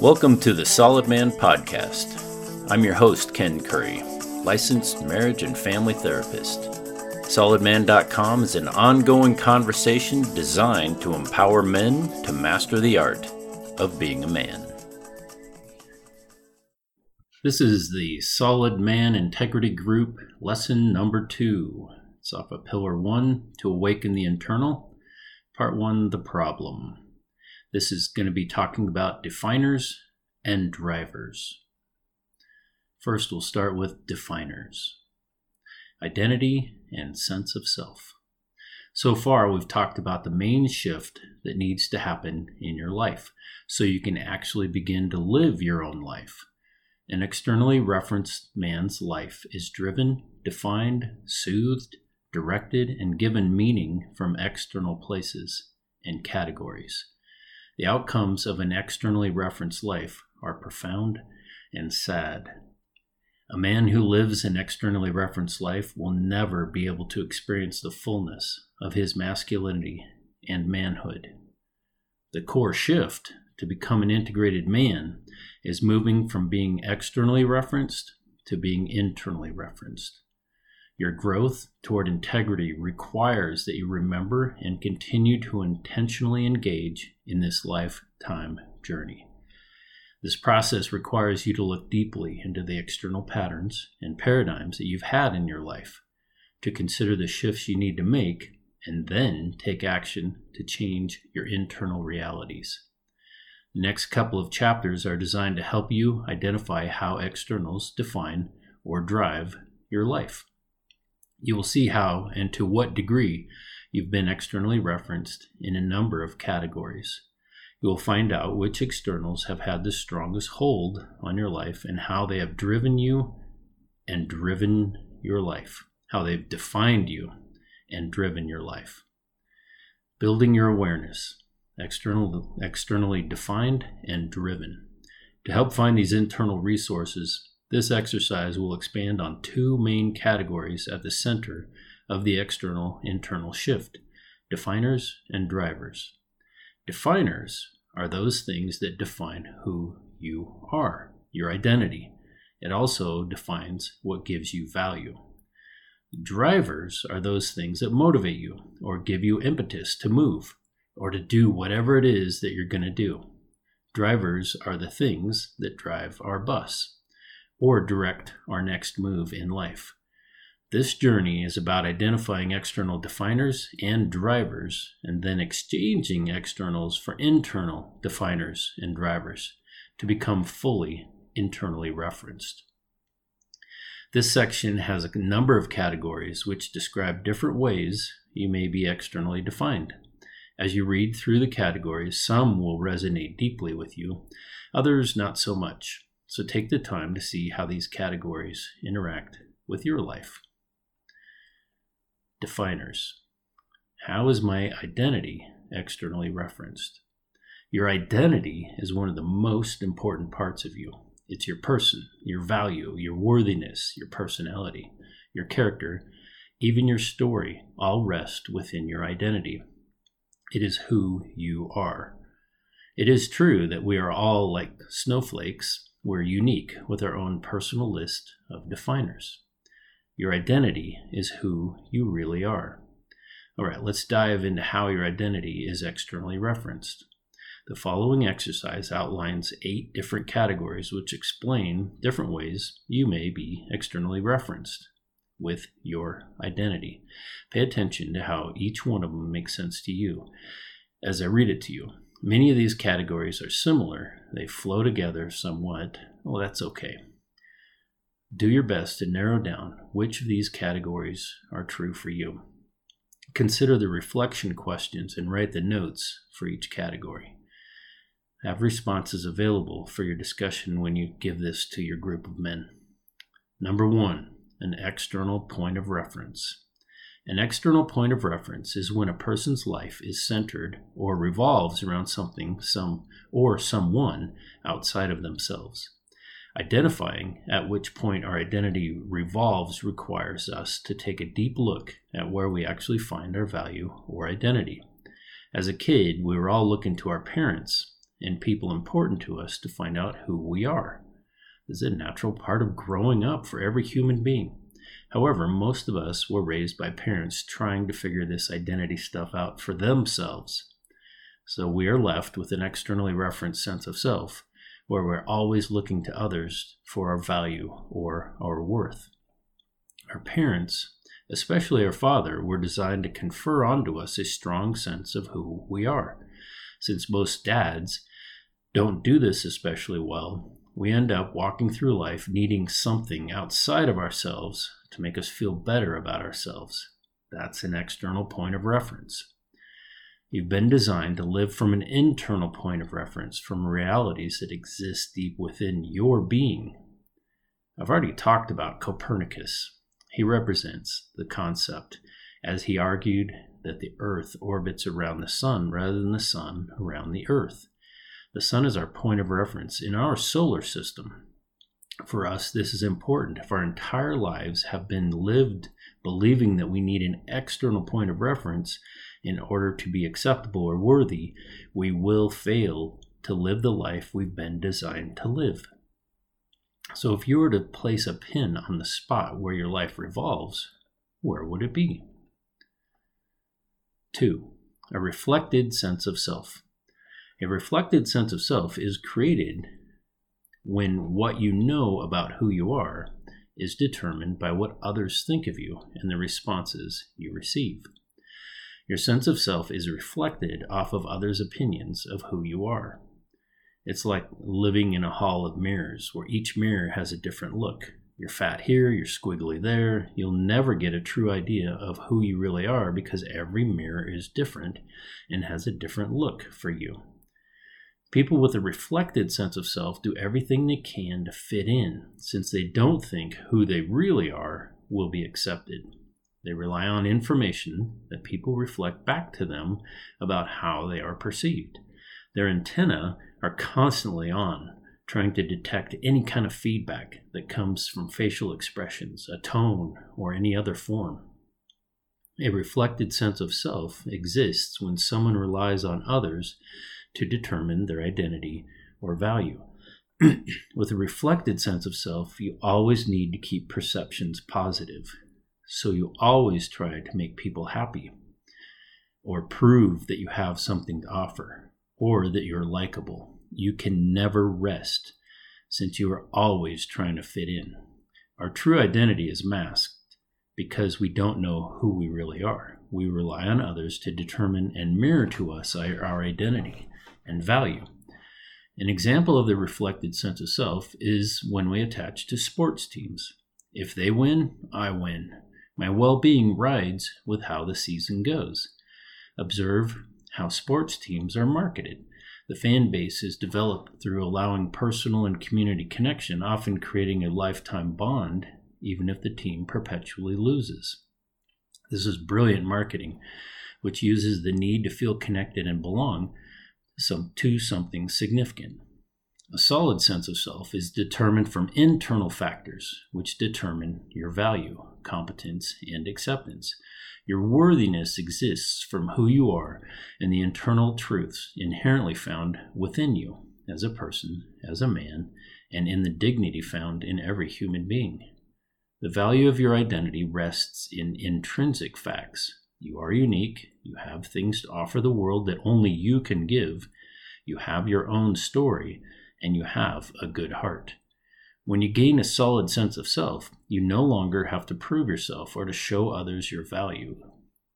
Welcome to the Solid Man Podcast. I'm your host, Ken Curry, licensed marriage and family therapist. SolidMan.com is an ongoing conversation designed to empower men to master the art of being a man. This is the Solid Man Integrity Group lesson number two. It's off of Pillar One to Awaken the Internal, Part One The Problem. This is going to be talking about definers and drivers. First, we'll start with definers identity and sense of self. So far, we've talked about the main shift that needs to happen in your life so you can actually begin to live your own life. An externally referenced man's life is driven, defined, soothed, directed, and given meaning from external places and categories. The outcomes of an externally referenced life are profound and sad. A man who lives an externally referenced life will never be able to experience the fullness of his masculinity and manhood. The core shift to become an integrated man is moving from being externally referenced to being internally referenced. Your growth toward integrity requires that you remember and continue to intentionally engage in this lifetime journey. This process requires you to look deeply into the external patterns and paradigms that you've had in your life, to consider the shifts you need to make, and then take action to change your internal realities. The next couple of chapters are designed to help you identify how externals define or drive your life. You will see how and to what degree you've been externally referenced in a number of categories. You will find out which externals have had the strongest hold on your life and how they have driven you and driven your life, how they've defined you and driven your life. Building your awareness, external, externally defined and driven. To help find these internal resources, this exercise will expand on two main categories at the center of the external internal shift definers and drivers. Definers are those things that define who you are, your identity. It also defines what gives you value. Drivers are those things that motivate you or give you impetus to move or to do whatever it is that you're going to do. Drivers are the things that drive our bus or direct our next move in life. This journey is about identifying external definers and drivers and then exchanging externals for internal definers and drivers to become fully internally referenced. This section has a number of categories which describe different ways you may be externally defined. As you read through the categories, some will resonate deeply with you, others not so much. So take the time to see how these categories interact with your life. Definers. How is my identity externally referenced? Your identity is one of the most important parts of you. It's your person, your value, your worthiness, your personality, your character, even your story, all rest within your identity. It is who you are. It is true that we are all like snowflakes we're unique with our own personal list of definers. Your identity is who you really are. All right, let's dive into how your identity is externally referenced. The following exercise outlines eight different categories which explain different ways you may be externally referenced with your identity. Pay attention to how each one of them makes sense to you as I read it to you. Many of these categories are similar, they flow together somewhat. Well, that's okay. Do your best to narrow down which of these categories are true for you. Consider the reflection questions and write the notes for each category. Have responses available for your discussion when you give this to your group of men. Number one, an external point of reference. An external point of reference is when a person's life is centered or revolves around something, some or someone outside of themselves. Identifying at which point our identity revolves requires us to take a deep look at where we actually find our value or identity. As a kid, we were all looking to our parents and people important to us to find out who we are. This is a natural part of growing up for every human being. However, most of us were raised by parents trying to figure this identity stuff out for themselves. So we are left with an externally referenced sense of self where we're always looking to others for our value or our worth. Our parents, especially our father, were designed to confer onto us a strong sense of who we are. Since most dads don't do this especially well, we end up walking through life needing something outside of ourselves to make us feel better about ourselves. That's an external point of reference. You've been designed to live from an internal point of reference, from realities that exist deep within your being. I've already talked about Copernicus. He represents the concept as he argued that the Earth orbits around the Sun rather than the Sun around the Earth. The Sun is our point of reference in our solar system. For us, this is important. If our entire lives have been lived believing that we need an external point of reference, in order to be acceptable or worthy, we will fail to live the life we've been designed to live. So, if you were to place a pin on the spot where your life revolves, where would it be? Two, a reflected sense of self. A reflected sense of self is created when what you know about who you are is determined by what others think of you and the responses you receive. Your sense of self is reflected off of others' opinions of who you are. It's like living in a hall of mirrors where each mirror has a different look. You're fat here, you're squiggly there. You'll never get a true idea of who you really are because every mirror is different and has a different look for you. People with a reflected sense of self do everything they can to fit in, since they don't think who they really are will be accepted. They rely on information that people reflect back to them about how they are perceived. Their antennae are constantly on, trying to detect any kind of feedback that comes from facial expressions, a tone, or any other form. A reflected sense of self exists when someone relies on others to determine their identity or value. With a reflected sense of self, you always need to keep perceptions positive. So you always try to make people happy or prove that you have something to offer or that you're likable. You can never rest since you are always trying to fit in. Our true identity is masked because we don't know who we really are. We rely on others to determine and mirror to us our identity and value. An example of the reflected sense of self is when we attach to sports teams. If they win, I win. My well being rides with how the season goes. Observe how sports teams are marketed. The fan base is developed through allowing personal and community connection, often creating a lifetime bond, even if the team perpetually loses. This is brilliant marketing, which uses the need to feel connected and belong to something significant. A solid sense of self is determined from internal factors, which determine your value, competence, and acceptance. Your worthiness exists from who you are and the internal truths inherently found within you as a person, as a man, and in the dignity found in every human being. The value of your identity rests in intrinsic facts. You are unique, you have things to offer the world that only you can give, you have your own story and you have a good heart. When you gain a solid sense of self, you no longer have to prove yourself or to show others your value.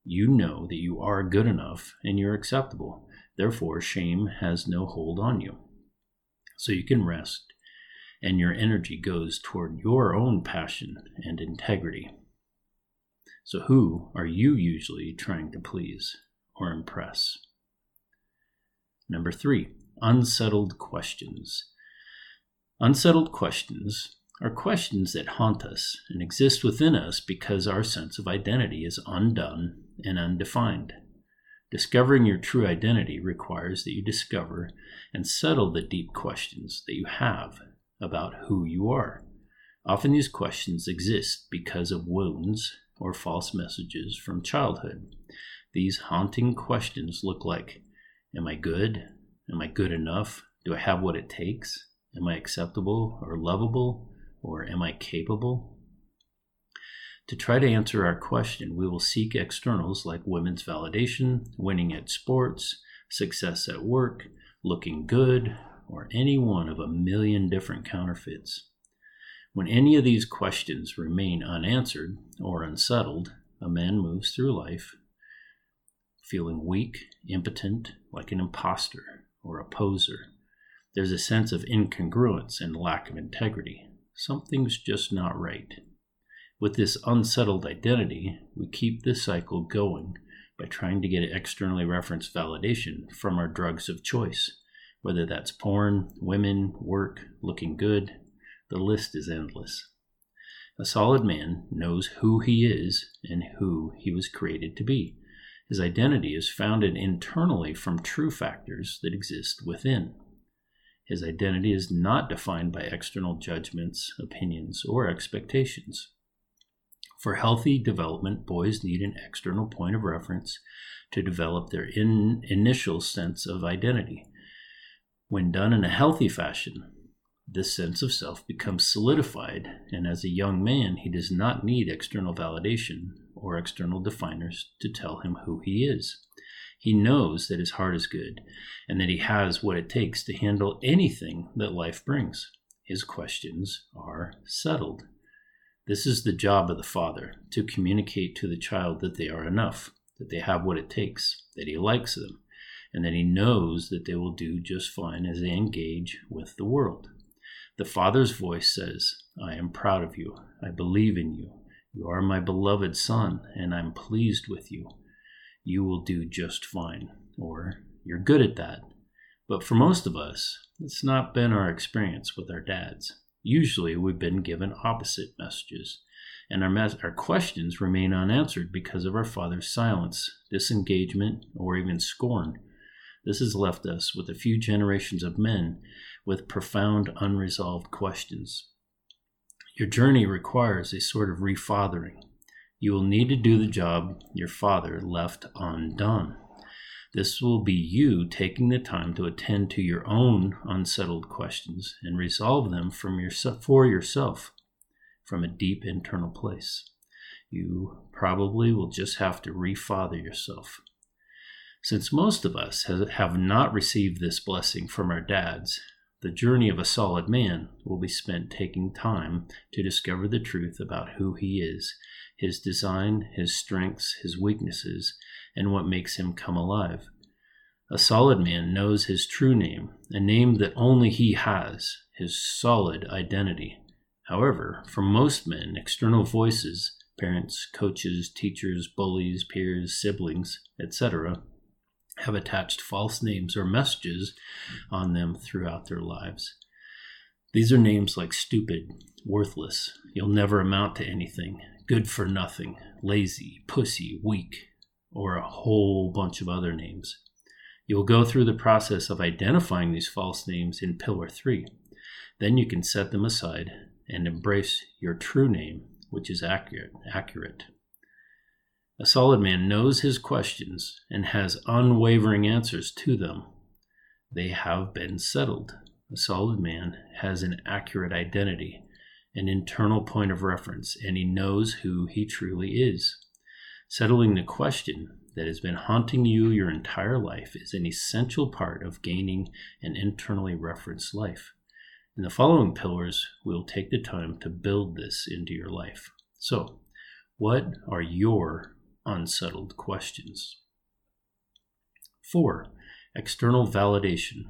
You know that you are good enough and you're acceptable. Therefore, shame has no hold on you. So you can rest, and your energy goes toward your own passion and integrity. So, who are you usually trying to please or impress? Number three, unsettled questions. Unsettled questions are questions that haunt us and exist within us because our sense of identity is undone and undefined. Discovering your true identity requires that you discover and settle the deep questions that you have about who you are. Often these questions exist because of wounds or false messages from childhood. These haunting questions look like Am I good? Am I good enough? Do I have what it takes? Am I acceptable or lovable? Or am I capable? To try to answer our question, we will seek externals like women's validation, winning at sports, success at work, looking good, or any one of a million different counterfeits. When any of these questions remain unanswered or unsettled, a man moves through life feeling weak, impotent, like an impostor or a poser. There's a sense of incongruence and lack of integrity. Something's just not right. With this unsettled identity, we keep this cycle going by trying to get externally referenced validation from our drugs of choice, whether that's porn, women, work, looking good. The list is endless. A solid man knows who he is and who he was created to be. His identity is founded internally from true factors that exist within. His identity is not defined by external judgments, opinions, or expectations. For healthy development, boys need an external point of reference to develop their in, initial sense of identity. When done in a healthy fashion, this sense of self becomes solidified, and as a young man, he does not need external validation or external definers to tell him who he is. He knows that his heart is good and that he has what it takes to handle anything that life brings. His questions are settled. This is the job of the father to communicate to the child that they are enough, that they have what it takes, that he likes them, and that he knows that they will do just fine as they engage with the world. The father's voice says, I am proud of you. I believe in you. You are my beloved son, and I'm pleased with you. You will do just fine. Or, you're good at that. But for most of us, it's not been our experience with our dads. Usually, we've been given opposite messages, and our, mes- our questions remain unanswered because of our father's silence, disengagement, or even scorn. This has left us with a few generations of men with profound unresolved questions. Your journey requires a sort of refathering. You will need to do the job your father left undone. This will be you taking the time to attend to your own unsettled questions and resolve them from yourself, for yourself from a deep internal place. You probably will just have to refather yourself. Since most of us have not received this blessing from our dads, the journey of a solid man will be spent taking time to discover the truth about who he is, his design, his strengths, his weaknesses, and what makes him come alive. A solid man knows his true name, a name that only he has, his solid identity. However, for most men, external voices, parents, coaches, teachers, bullies, peers, siblings, etc., have attached false names or messages on them throughout their lives. These are names like stupid, worthless, you'll never amount to anything, good for nothing, lazy, pussy, weak, or a whole bunch of other names. You'll go through the process of identifying these false names in Pillar 3. Then you can set them aside and embrace your true name, which is accurate. accurate. A solid man knows his questions and has unwavering answers to them. They have been settled. A solid man has an accurate identity, an internal point of reference, and he knows who he truly is. Settling the question that has been haunting you your entire life is an essential part of gaining an internally referenced life. In the following pillars, we'll take the time to build this into your life. So, what are your unsettled questions? 4. External validation.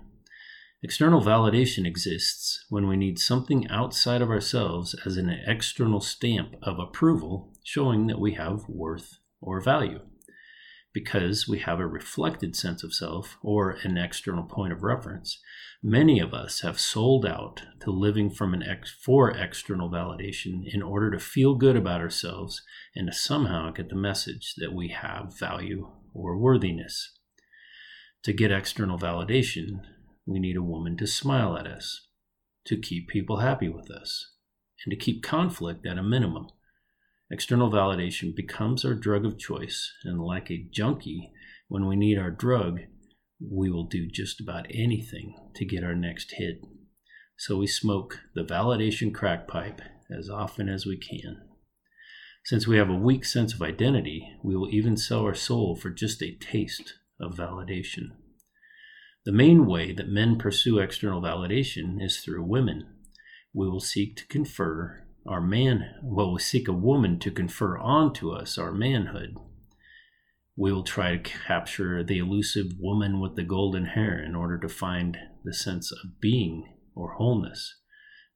External validation exists when we need something outside of ourselves as an external stamp of approval showing that we have worth or value. Because we have a reflected sense of self or an external point of reference, many of us have sold out to living from an ex- for external validation in order to feel good about ourselves and to somehow get the message that we have value or worthiness. To get external validation, we need a woman to smile at us. to keep people happy with us and to keep conflict at a minimum. External validation becomes our drug of choice, and like a junkie, when we need our drug, we will do just about anything to get our next hit. So we smoke the validation crack pipe as often as we can. Since we have a weak sense of identity, we will even sell our soul for just a taste of validation. The main way that men pursue external validation is through women. We will seek to confer our man, well, we seek a woman to confer onto us our manhood. We will try to capture the elusive woman with the golden hair in order to find the sense of being or wholeness.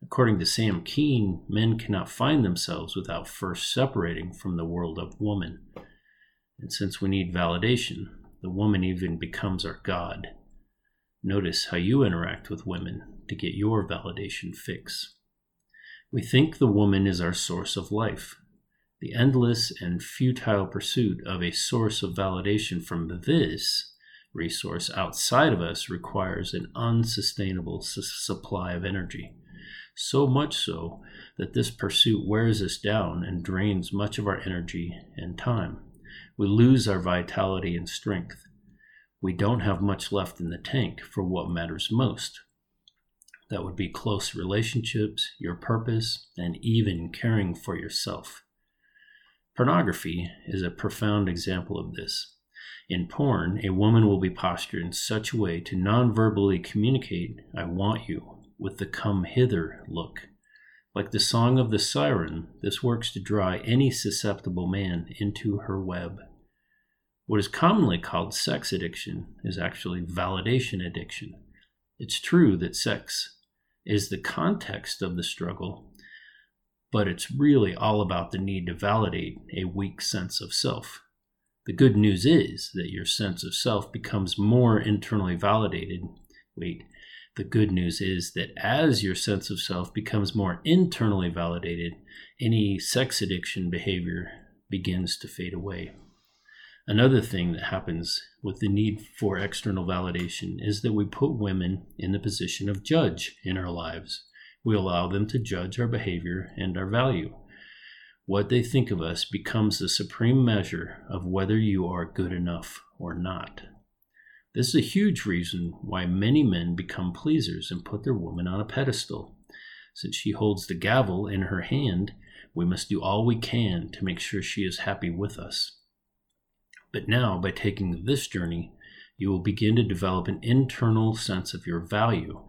According to Sam Keen, men cannot find themselves without first separating from the world of woman. And since we need validation, the woman even becomes our God. Notice how you interact with women to get your validation fix. We think the woman is our source of life. The endless and futile pursuit of a source of validation from this resource outside of us requires an unsustainable su- supply of energy. So much so that this pursuit wears us down and drains much of our energy and time. We lose our vitality and strength. We don't have much left in the tank for what matters most. That would be close relationships, your purpose, and even caring for yourself. Pornography is a profound example of this. In porn, a woman will be postured in such a way to non verbally communicate, I want you, with the come hither look. Like the song of the siren, this works to draw any susceptible man into her web. What is commonly called sex addiction is actually validation addiction. It's true that sex is the context of the struggle, but it's really all about the need to validate a weak sense of self. The good news is that your sense of self becomes more internally validated. Wait, the good news is that as your sense of self becomes more internally validated, any sex addiction behavior begins to fade away. Another thing that happens with the need for external validation is that we put women in the position of judge in our lives. We allow them to judge our behavior and our value. What they think of us becomes the supreme measure of whether you are good enough or not. This is a huge reason why many men become pleasers and put their woman on a pedestal. Since she holds the gavel in her hand, we must do all we can to make sure she is happy with us. But now, by taking this journey, you will begin to develop an internal sense of your value,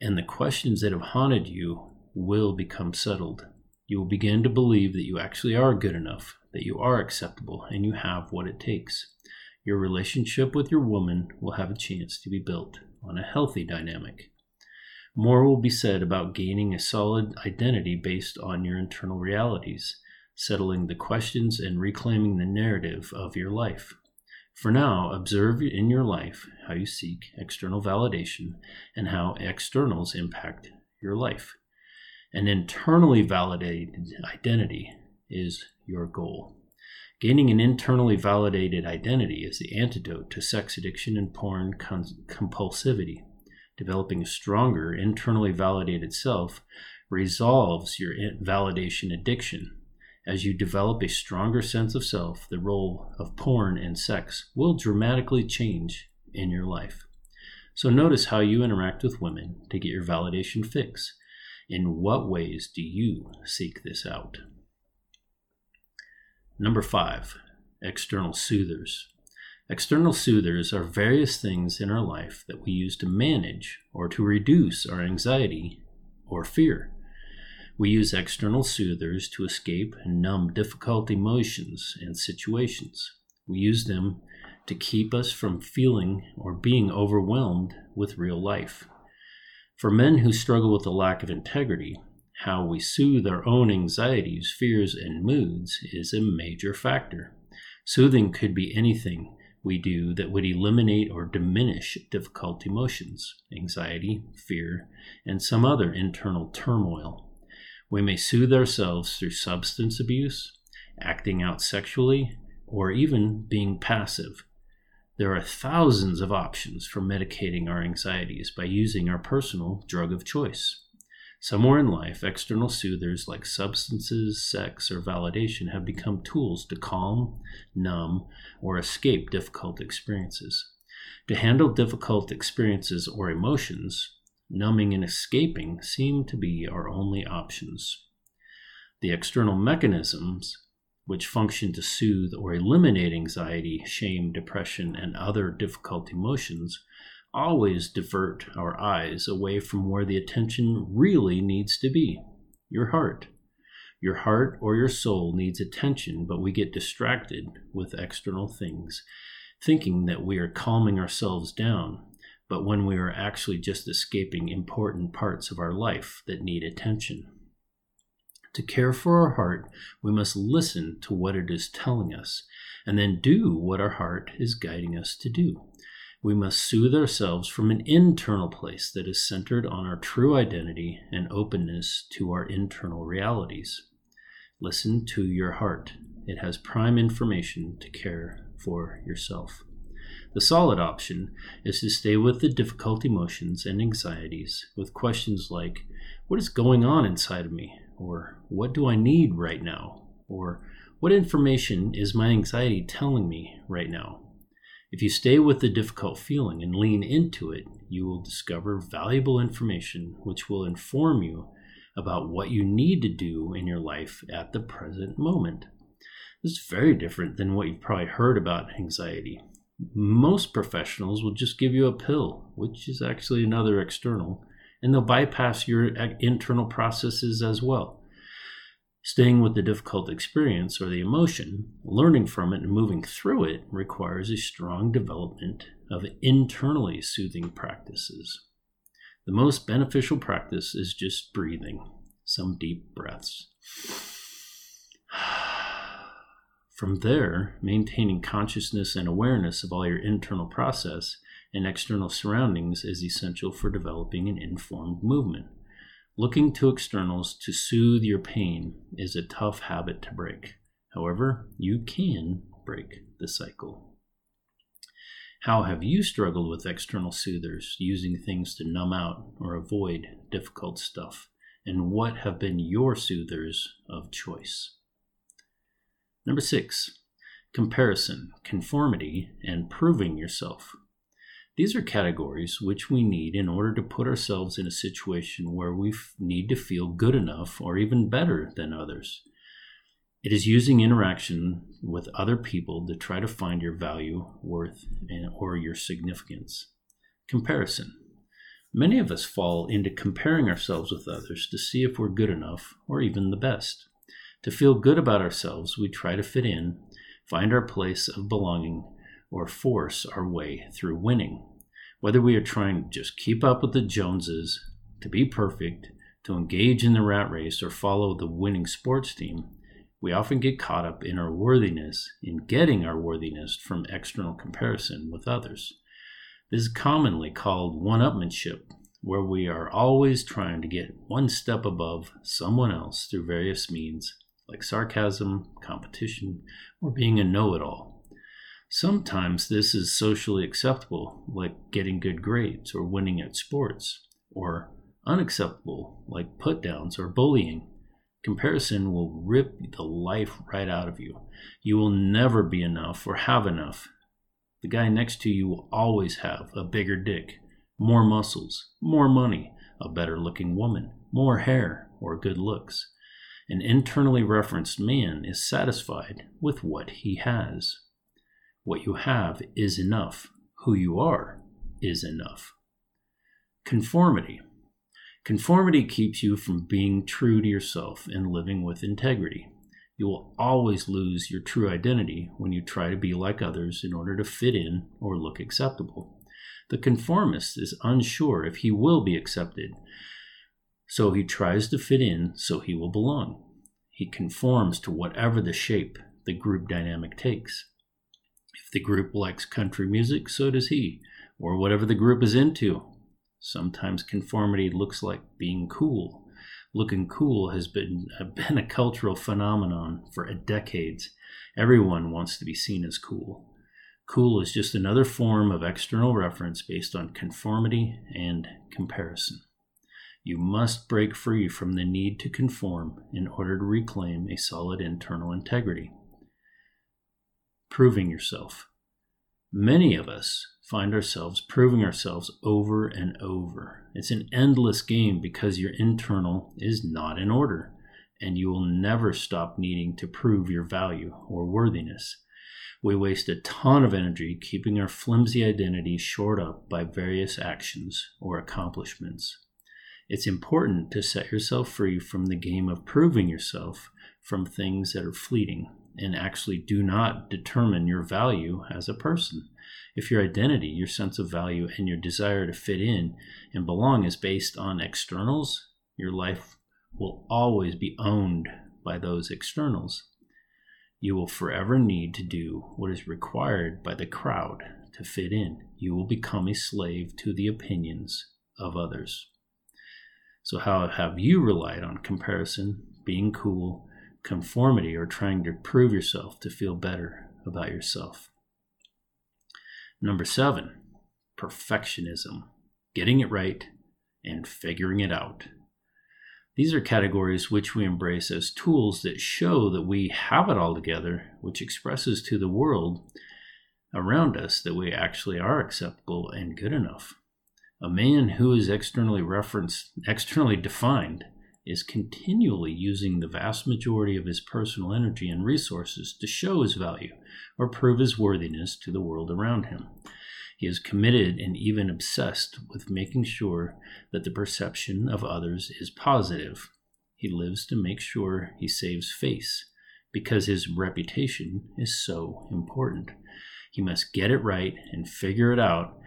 and the questions that have haunted you will become settled you will begin to believe that you actually are good enough, that you are acceptable, and you have what it takes. Your relationship with your woman will have a chance to be built on a healthy dynamic. More will be said about gaining a solid identity based on your internal realities, settling the questions, and reclaiming the narrative of your life. For now, observe in your life how you seek external validation and how externals impact your life. An internally validated identity is your goal. Gaining an internally validated identity is the antidote to sex addiction and porn compulsivity. Developing a stronger, internally validated self resolves your validation addiction. As you develop a stronger sense of self, the role of porn and sex will dramatically change in your life. So notice how you interact with women to get your validation fix in what ways do you seek this out? Number five, external soothers. External soothers are various things in our life that we use to manage or to reduce our anxiety or fear. We use external soothers to escape and numb difficult emotions and situations. We use them to keep us from feeling or being overwhelmed with real life. For men who struggle with a lack of integrity, how we soothe our own anxieties, fears, and moods is a major factor. Soothing could be anything we do that would eliminate or diminish difficult emotions, anxiety, fear, and some other internal turmoil. We may soothe ourselves through substance abuse, acting out sexually, or even being passive. There are thousands of options for medicating our anxieties by using our personal drug of choice. Somewhere in life, external soothers like substances, sex, or validation have become tools to calm, numb, or escape difficult experiences. To handle difficult experiences or emotions, numbing and escaping seem to be our only options. The external mechanisms which function to soothe or eliminate anxiety, shame, depression, and other difficult emotions always divert our eyes away from where the attention really needs to be your heart. Your heart or your soul needs attention, but we get distracted with external things, thinking that we are calming ourselves down, but when we are actually just escaping important parts of our life that need attention. To care for our heart, we must listen to what it is telling us, and then do what our heart is guiding us to do we must soothe ourselves from an internal place that is centered on our true identity and openness to our internal realities. Listen to your heart. It has prime information to care for yourself. The solid option is to stay with the difficult emotions and anxieties with questions like, What is going on inside of me? Or, What do I need right now? Or, What information is my anxiety telling me right now? If you stay with the difficult feeling and lean into it, you will discover valuable information which will inform you about what you need to do in your life at the present moment. This is very different than what you've probably heard about anxiety. Most professionals will just give you a pill, which is actually another external, and they'll bypass your internal processes as well. Staying with the difficult experience or the emotion, learning from it, and moving through it requires a strong development of internally soothing practices. The most beneficial practice is just breathing, some deep breaths. From there, maintaining consciousness and awareness of all your internal process and external surroundings is essential for developing an informed movement. Looking to externals to soothe your pain is a tough habit to break. However, you can break the cycle. How have you struggled with external soothers, using things to numb out or avoid difficult stuff? And what have been your soothers of choice? Number six, comparison, conformity, and proving yourself. These are categories which we need in order to put ourselves in a situation where we f- need to feel good enough or even better than others. It is using interaction with other people to try to find your value, worth, and, or your significance. Comparison. Many of us fall into comparing ourselves with others to see if we're good enough or even the best. To feel good about ourselves, we try to fit in, find our place of belonging, or force our way through winning. Whether we are trying to just keep up with the Joneses, to be perfect, to engage in the rat race, or follow the winning sports team, we often get caught up in our worthiness, in getting our worthiness from external comparison with others. This is commonly called one upmanship, where we are always trying to get one step above someone else through various means, like sarcasm, competition, or being a know it all. Sometimes this is socially acceptable, like getting good grades or winning at sports, or unacceptable, like put downs or bullying. Comparison will rip the life right out of you. You will never be enough or have enough. The guy next to you will always have a bigger dick, more muscles, more money, a better looking woman, more hair, or good looks. An internally referenced man is satisfied with what he has. What you have is enough. Who you are is enough. Conformity. Conformity keeps you from being true to yourself and living with integrity. You will always lose your true identity when you try to be like others in order to fit in or look acceptable. The conformist is unsure if he will be accepted, so he tries to fit in so he will belong. He conforms to whatever the shape the group dynamic takes. If the group likes country music, so does he, or whatever the group is into. Sometimes conformity looks like being cool. Looking cool has been, been a cultural phenomenon for decades. Everyone wants to be seen as cool. Cool is just another form of external reference based on conformity and comparison. You must break free from the need to conform in order to reclaim a solid internal integrity. Proving yourself. Many of us find ourselves proving ourselves over and over. It's an endless game because your internal is not in order, and you will never stop needing to prove your value or worthiness. We waste a ton of energy keeping our flimsy identity shored up by various actions or accomplishments. It's important to set yourself free from the game of proving yourself from things that are fleeting and actually do not determine your value as a person. If your identity, your sense of value, and your desire to fit in and belong is based on externals, your life will always be owned by those externals. You will forever need to do what is required by the crowd to fit in. You will become a slave to the opinions of others. So, how have you relied on comparison, being cool, conformity, or trying to prove yourself to feel better about yourself? Number seven, perfectionism, getting it right and figuring it out. These are categories which we embrace as tools that show that we have it all together, which expresses to the world around us that we actually are acceptable and good enough. A man who is externally referenced, externally defined, is continually using the vast majority of his personal energy and resources to show his value or prove his worthiness to the world around him. He is committed and even obsessed with making sure that the perception of others is positive. He lives to make sure he saves face because his reputation is so important. He must get it right and figure it out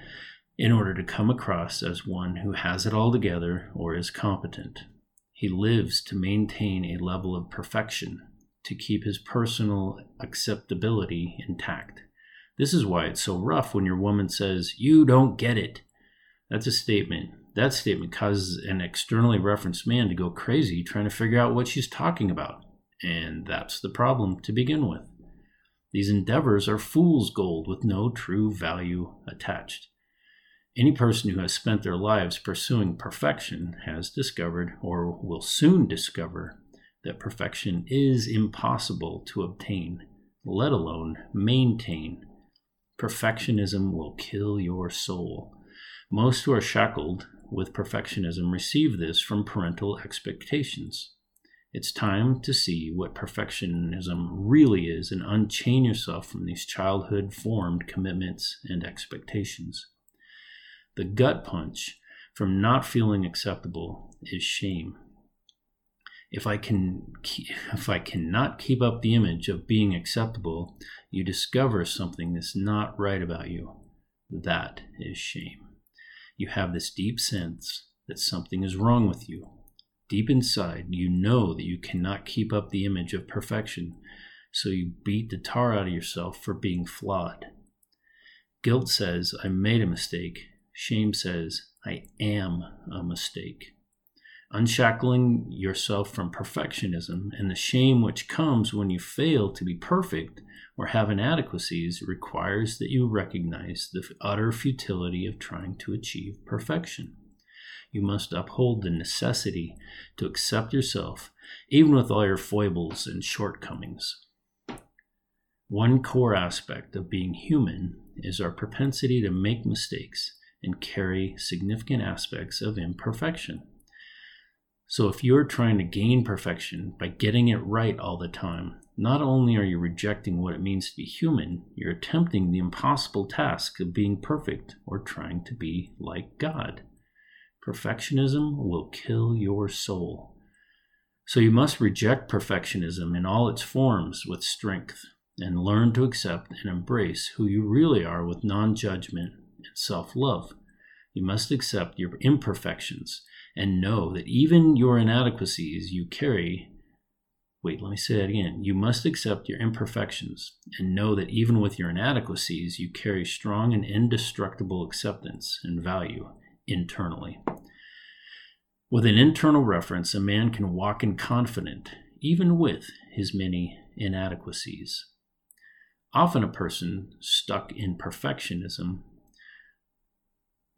in order to come across as one who has it all together or is competent. He lives to maintain a level of perfection, to keep his personal acceptability intact. This is why it's so rough when your woman says, You don't get it. That's a statement. That statement causes an externally referenced man to go crazy trying to figure out what she's talking about. And that's the problem to begin with. These endeavors are fool's gold with no true value attached. Any person who has spent their lives pursuing perfection has discovered, or will soon discover, that perfection is impossible to obtain, let alone maintain. Perfectionism will kill your soul. Most who are shackled with perfectionism receive this from parental expectations. It's time to see what perfectionism really is and unchain yourself from these childhood formed commitments and expectations. The gut punch from not feeling acceptable is shame. If I can if I cannot keep up the image of being acceptable, you discover something that's not right about you. That is shame. You have this deep sense that something is wrong with you. Deep inside, you know that you cannot keep up the image of perfection, so you beat the tar out of yourself for being flawed. Guilt says, I made a mistake, Shame says, I am a mistake. Unshackling yourself from perfectionism and the shame which comes when you fail to be perfect or have inadequacies requires that you recognize the utter futility of trying to achieve perfection. You must uphold the necessity to accept yourself, even with all your foibles and shortcomings. One core aspect of being human is our propensity to make mistakes and carry significant aspects of imperfection. So, if you're trying to gain perfection by getting it right all the time, not only are you rejecting what it means to be human, you're attempting the impossible task of being perfect or trying to be like God. Perfectionism will kill your soul. So, you must reject perfectionism in all its forms with strength and learn to accept and embrace who you really are with non judgment and self love. You must accept your imperfections and know that even your inadequacies you carry. Wait, let me say that again. You must accept your imperfections and know that even with your inadequacies, you carry strong and indestructible acceptance and value internally. With an internal reference, a man can walk in confident, even with his many inadequacies. Often, a person stuck in perfectionism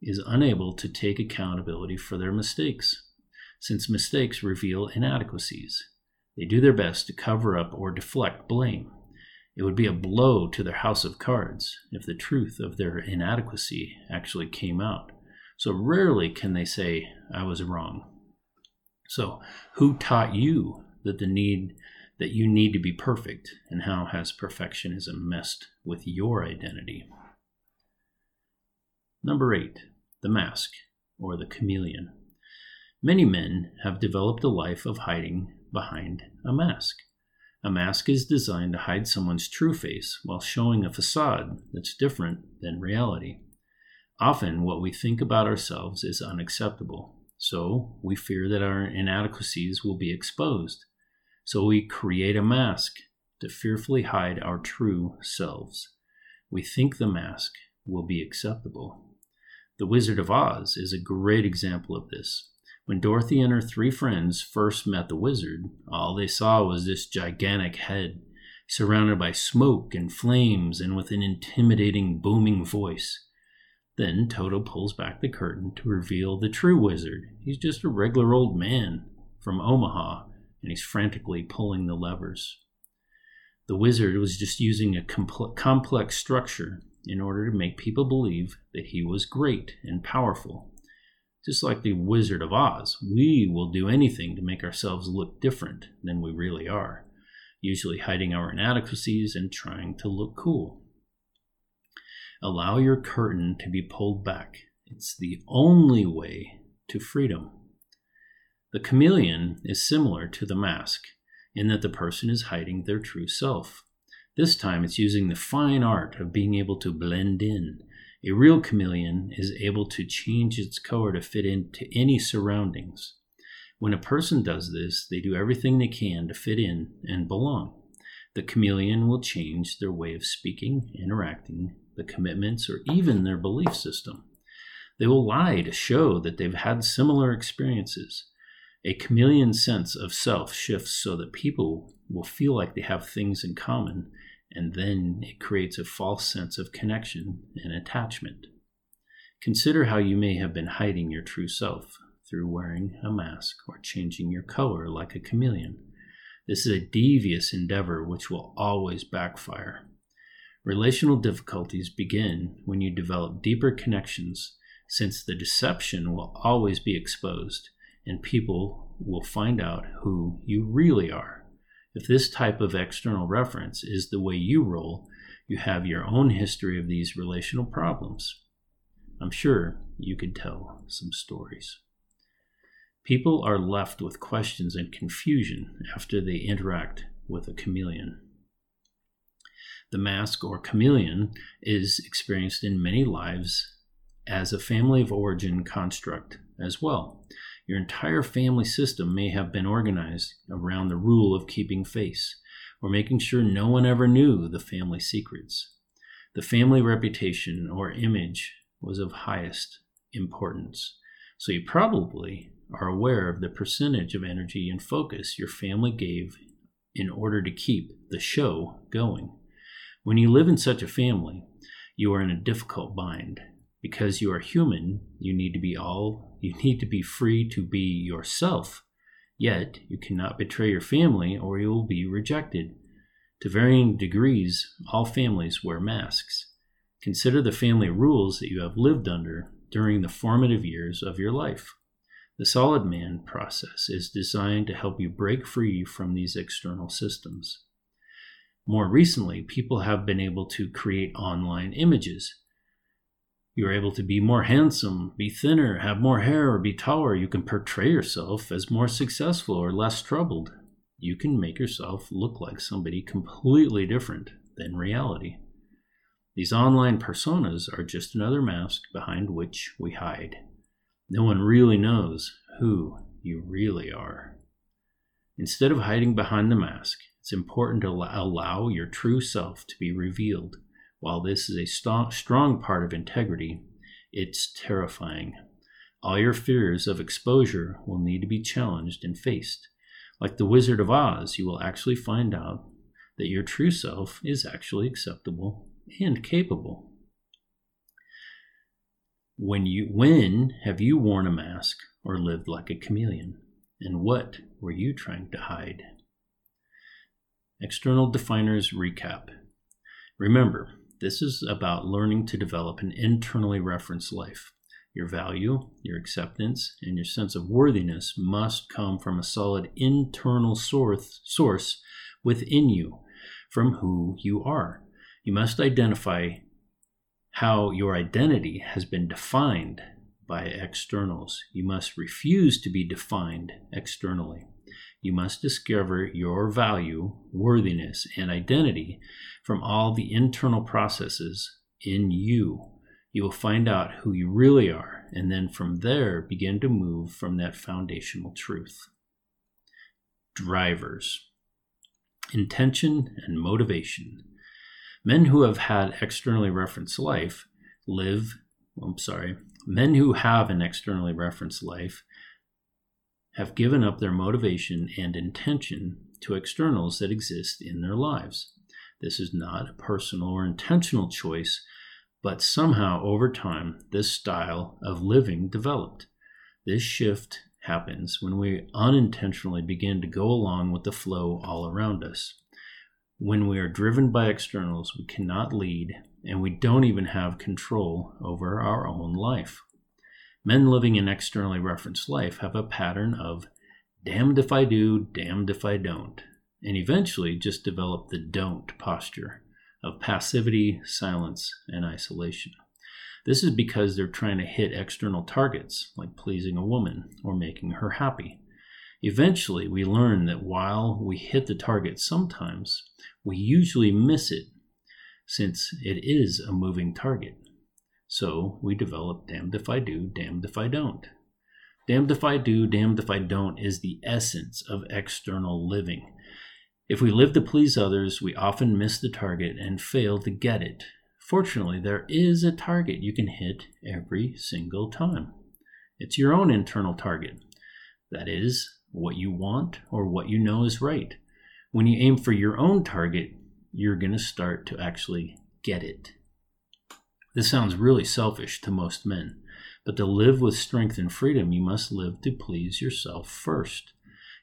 is unable to take accountability for their mistakes. since mistakes reveal inadequacies. They do their best to cover up or deflect blame. It would be a blow to their house of cards if the truth of their inadequacy actually came out. So rarely can they say, I was wrong. So, who taught you that the need that you need to be perfect and how has perfectionism messed with your identity? Number 8, the mask or the chameleon. Many men have developed a life of hiding behind a mask. A mask is designed to hide someone's true face while showing a facade that's different than reality. Often, what we think about ourselves is unacceptable, so we fear that our inadequacies will be exposed. So we create a mask to fearfully hide our true selves. We think the mask will be acceptable. The Wizard of Oz is a great example of this. When Dorothy and her three friends first met the wizard, all they saw was this gigantic head, surrounded by smoke and flames and with an intimidating booming voice. Then Toto pulls back the curtain to reveal the true wizard. He's just a regular old man from Omaha, and he's frantically pulling the levers. The wizard was just using a complex structure in order to make people believe that he was great and powerful just like the Wizard of Oz, we will do anything to make ourselves look different than we really are, usually hiding our inadequacies and trying to look cool. Allow your curtain to be pulled back. It's the only way to freedom. The chameleon is similar to the mask in that the person is hiding their true self. This time it's using the fine art of being able to blend in a real chameleon is able to change its color to fit into any surroundings. When a person does this, they do everything they can to fit in and belong. The chameleon will change their way of speaking, interacting, the commitments, or even their belief system. They will lie to show that they've had similar experiences. A chameleon sense of self shifts so that people will feel like they have things in common and then it creates a false sense of connection and attachment. Consider how you may have been hiding your true self through wearing a mask or changing your color like a chameleon. This is a devious endeavor which will always backfire. Relational difficulties begin when you develop deeper connections, since the deception will always be exposed and people will find out who you really are. If this type of external reference is the way you roll, you have your own history of these relational problems. I'm sure you could tell some stories. People are left with questions and confusion after they interact with a chameleon. The mask or chameleon is experienced in many lives as a family of origin construct as well. Your entire family system may have been organized around the rule of keeping face, or making sure no one ever knew the family secrets. The family reputation or image was of highest importance, so you probably are aware of the percentage of energy and focus your family gave in order to keep the show going. When you live in such a family, you are in a difficult bind because you are human, you need to be all you need to be free to be yourself. Yet you cannot betray your family or you will be rejected. To varying degrees, all families wear masks. Consider the family rules that you have lived under during the formative years of your life. The Solid Man process is designed to help you break free from these external systems. More recently, people have been able to create online images you're able to be more handsome, be thinner, have more hair, or be taller. You can portray yourself as more successful or less troubled. You can make yourself look like somebody completely different than reality. These online personas are just another mask behind which we hide. No one really knows who you really are. Instead of hiding behind the mask, it's important to allow your true self to be revealed while this is a st- strong part of integrity, it's terrifying. All your fears of exposure will need to be challenged and faced. Like the Wizard of Oz, you will actually find out that your true self is actually acceptable and capable. When you when have you worn a mask or lived like a chameleon? And what were you trying to hide? External definers recap. Remember, this is about learning to develop an internally referenced life. Your value, your acceptance, and your sense of worthiness must come from a solid internal source, within you, from who you are. You must identify how your identity has been defined by externals. You must refuse to be defined externally. You must discover your value, worthiness, and identity from all the internal processes in you. You will find out who you really are, and then from there begin to move from that foundational truth. Drivers Intention and motivation. Men who have had externally referenced life live, I'm sorry, men who have an externally referenced life have given up their motivation and intention to externals that exist in their lives. This is not a personal or intentional choice, but somehow over time, this style of living developed. This shift happens when we unintentionally begin to go along with the flow all around us. When we are driven by externals, we cannot lead and we don't even have control over our own life. Men living an externally referenced life have a pattern of damned if I do, damned if I don't, and eventually just develop the don't posture of passivity, silence, and isolation. This is because they're trying to hit external targets, like pleasing a woman or making her happy. Eventually, we learn that while we hit the target sometimes, we usually miss it, since it is a moving target. So we develop damned if I do, damned if I don't. Damned if I do, damned if I don't is the essence of external living. If we live to please others, we often miss the target and fail to get it. Fortunately, there is a target you can hit every single time. It's your own internal target. That is, what you want or what you know is right. When you aim for your own target, you're going to start to actually get it. This sounds really selfish to most men, but to live with strength and freedom, you must live to please yourself first.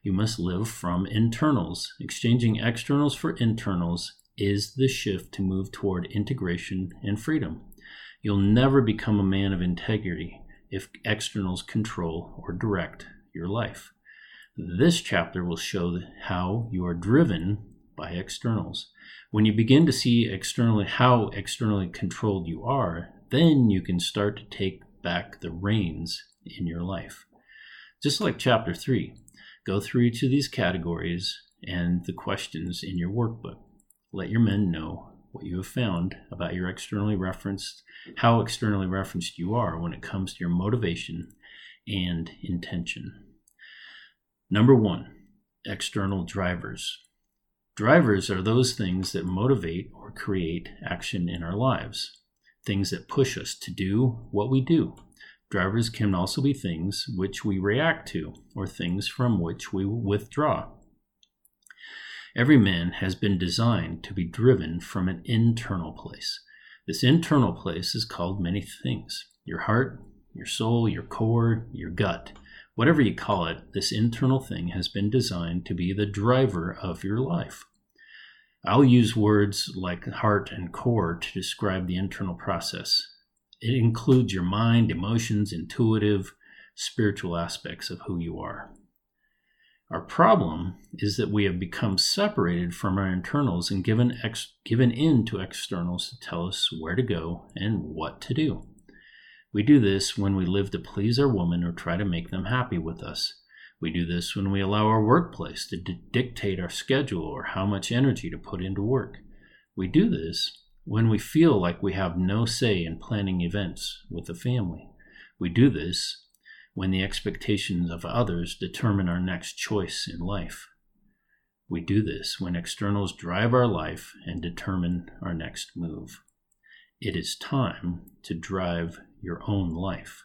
You must live from internals. Exchanging externals for internals is the shift to move toward integration and freedom. You'll never become a man of integrity if externals control or direct your life. This chapter will show how you are driven by externals. When you begin to see externally how externally controlled you are, then you can start to take back the reins in your life. Just like chapter 3, go through each of these categories and the questions in your workbook. Let your men know what you have found about your externally referenced, how externally referenced you are when it comes to your motivation and intention. Number one, external drivers. Drivers are those things that motivate or create action in our lives, things that push us to do what we do. Drivers can also be things which we react to or things from which we withdraw. Every man has been designed to be driven from an internal place. This internal place is called many things your heart, your soul, your core, your gut. Whatever you call it, this internal thing has been designed to be the driver of your life. I'll use words like heart and core to describe the internal process. It includes your mind, emotions, intuitive, spiritual aspects of who you are. Our problem is that we have become separated from our internals and given, ex- given in to externals to tell us where to go and what to do. We do this when we live to please our woman or try to make them happy with us. We do this when we allow our workplace to d- dictate our schedule or how much energy to put into work. We do this when we feel like we have no say in planning events with the family. We do this when the expectations of others determine our next choice in life. We do this when externals drive our life and determine our next move. It is time to drive your own life.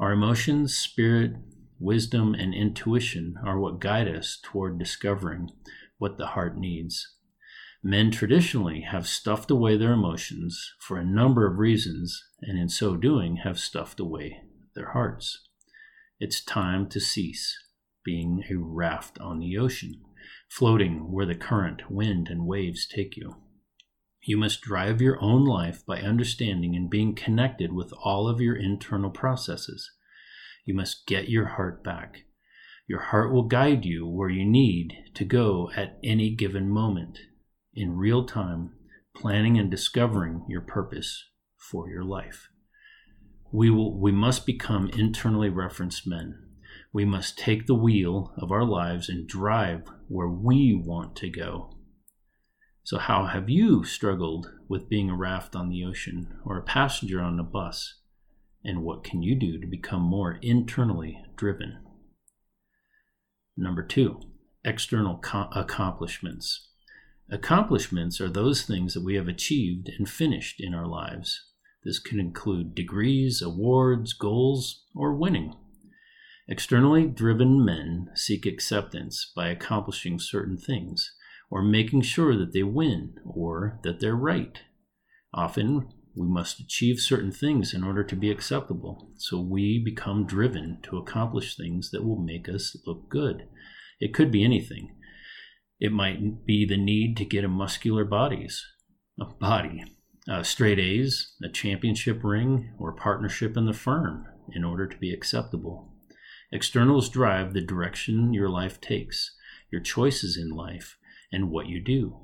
Our emotions, spirit, wisdom, and intuition are what guide us toward discovering what the heart needs. Men traditionally have stuffed away their emotions for a number of reasons, and in so doing have stuffed away their hearts. It's time to cease. being a raft on the ocean, floating where the current, wind, and waves take you. You must drive your own life by understanding and being connected with all of your internal processes. You must get your heart back. Your heart will guide you where you need to go at any given moment, in real time, planning and discovering your purpose for your life. We, will, we must become internally referenced men. We must take the wheel of our lives and drive where we want to go. So, how have you struggled with being a raft on the ocean or a passenger on a bus? And what can you do to become more internally driven? Number two, external co- accomplishments. Accomplishments are those things that we have achieved and finished in our lives. This can include degrees, awards, goals, or winning. Externally driven men seek acceptance by accomplishing certain things, or making sure that they win, or that they're right. Often, we must achieve certain things in order to be acceptable, so we become driven to accomplish things that will make us look good. It could be anything. It might be the need to get a muscular bodies, a body, uh, straight A's, a championship ring, or partnership in the firm in order to be acceptable. Externals drive the direction your life takes, your choices in life, and what you do.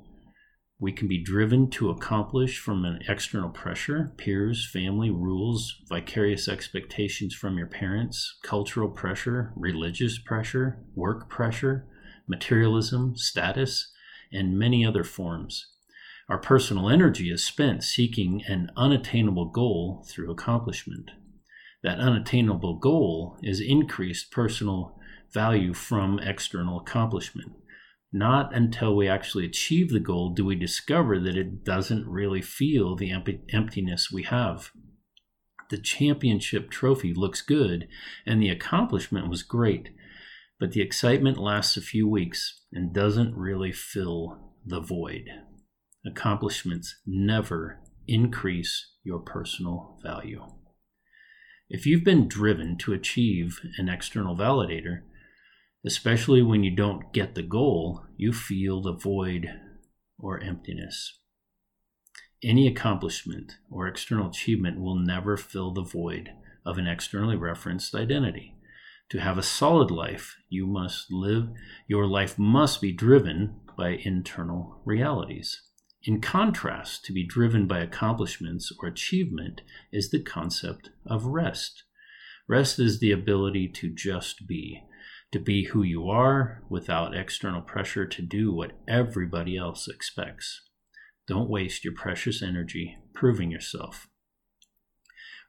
We can be driven to accomplish from an external pressure, peers, family, rules, vicarious expectations from your parents, cultural pressure, religious pressure, work pressure, materialism, status, and many other forms. Our personal energy is spent seeking an unattainable goal through accomplishment. That unattainable goal is increased personal value from external accomplishment. Not until we actually achieve the goal do we discover that it doesn't really feel the emptiness we have. The championship trophy looks good and the accomplishment was great, but the excitement lasts a few weeks and doesn't really fill the void accomplishments never increase your personal value. If you've been driven to achieve an external validator, especially when you don't get the goal, you feel the void or emptiness. Any accomplishment or external achievement will never fill the void of an externally referenced identity. To have a solid life, you must live, your life must be driven by internal realities. In contrast, to be driven by accomplishments or achievement is the concept of rest. Rest is the ability to just be, to be who you are without external pressure to do what everybody else expects. Don't waste your precious energy proving yourself.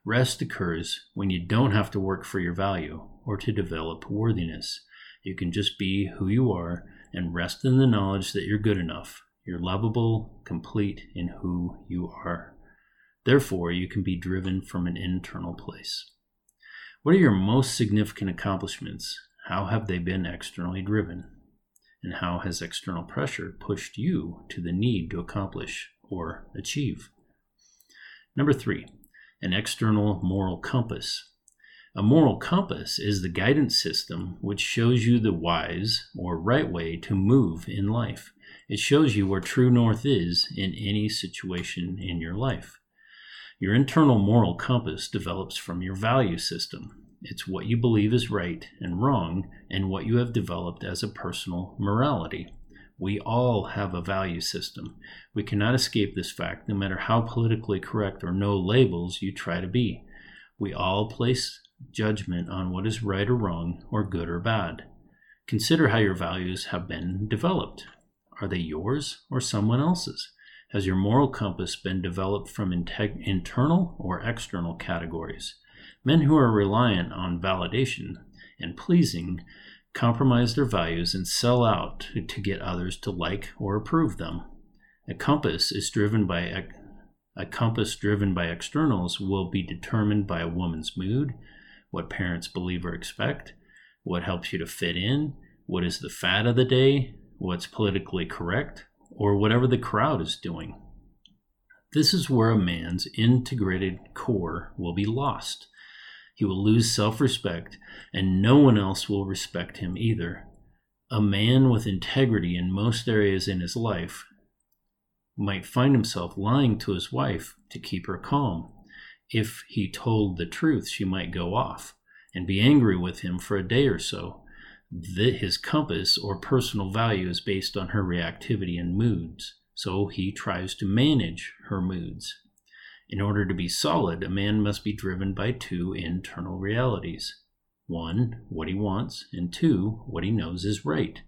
Rest occurs when you don't have to work for your value or to develop worthiness. You can just be who you are and rest in the knowledge that you're good enough you're lovable, complete in who you are. Therefore, you can be driven from an internal place. What are your most significant accomplishments? How have they been externally driven? And how has external pressure pushed you to the need to accomplish or achieve? Number three, an external moral compass. A moral compass is the guidance system which shows you the wise or right way to move in life. It shows you where true north is in any situation in your life. Your internal moral compass develops from your value system. It's what you believe is right and wrong, and what you have developed as a personal morality. We all have a value system. We cannot escape this fact, no matter how politically correct or no labels you try to be. We all place judgment on what is right or wrong, or good or bad. Consider how your values have been developed. Are they yours or someone else's? Has your moral compass been developed from internal or external categories? Men who are reliant on validation and pleasing compromise their values and sell out to, get others to like or approve them. A compass is driven by a compass driven by externals will be determined by a woman's mood, what parents believe or expect, what helps you to fit in, what is the fad of the day, what's politically correct, or whatever the crowd is doing. This is where a man's integrated core will be lost. He will lose self respect, and no one else will respect him either. A man with integrity in most areas in his life might find himself lying to his wife to keep her calm. If he told the truth, she might go off and be angry with him for a day or so. his compass or personal value is based on her reactivity and moods, so he tries to manage her moods. In order to be solid, a man must be driven by two internal realities one, what he wants, and two, what he knows is right.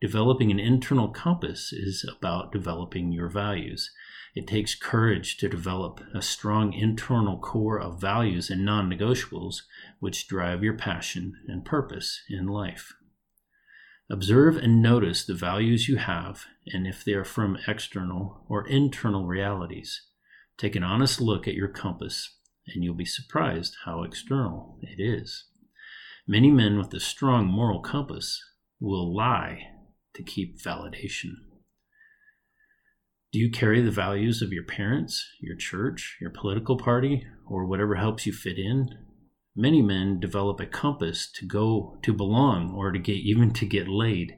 Developing an internal compass is about developing your values. It takes courage to develop a strong internal core of values and non negotiables which drive your passion and purpose in life. Observe and notice the values you have and if they are from external or internal realities. Take an honest look at your compass and you'll be surprised how external it is. Many men with a strong moral compass will lie to keep validation. Do you carry the values of your parents, your church, your political party, or whatever helps you fit in? Many men develop a compass to go to belong or to get even to get laid.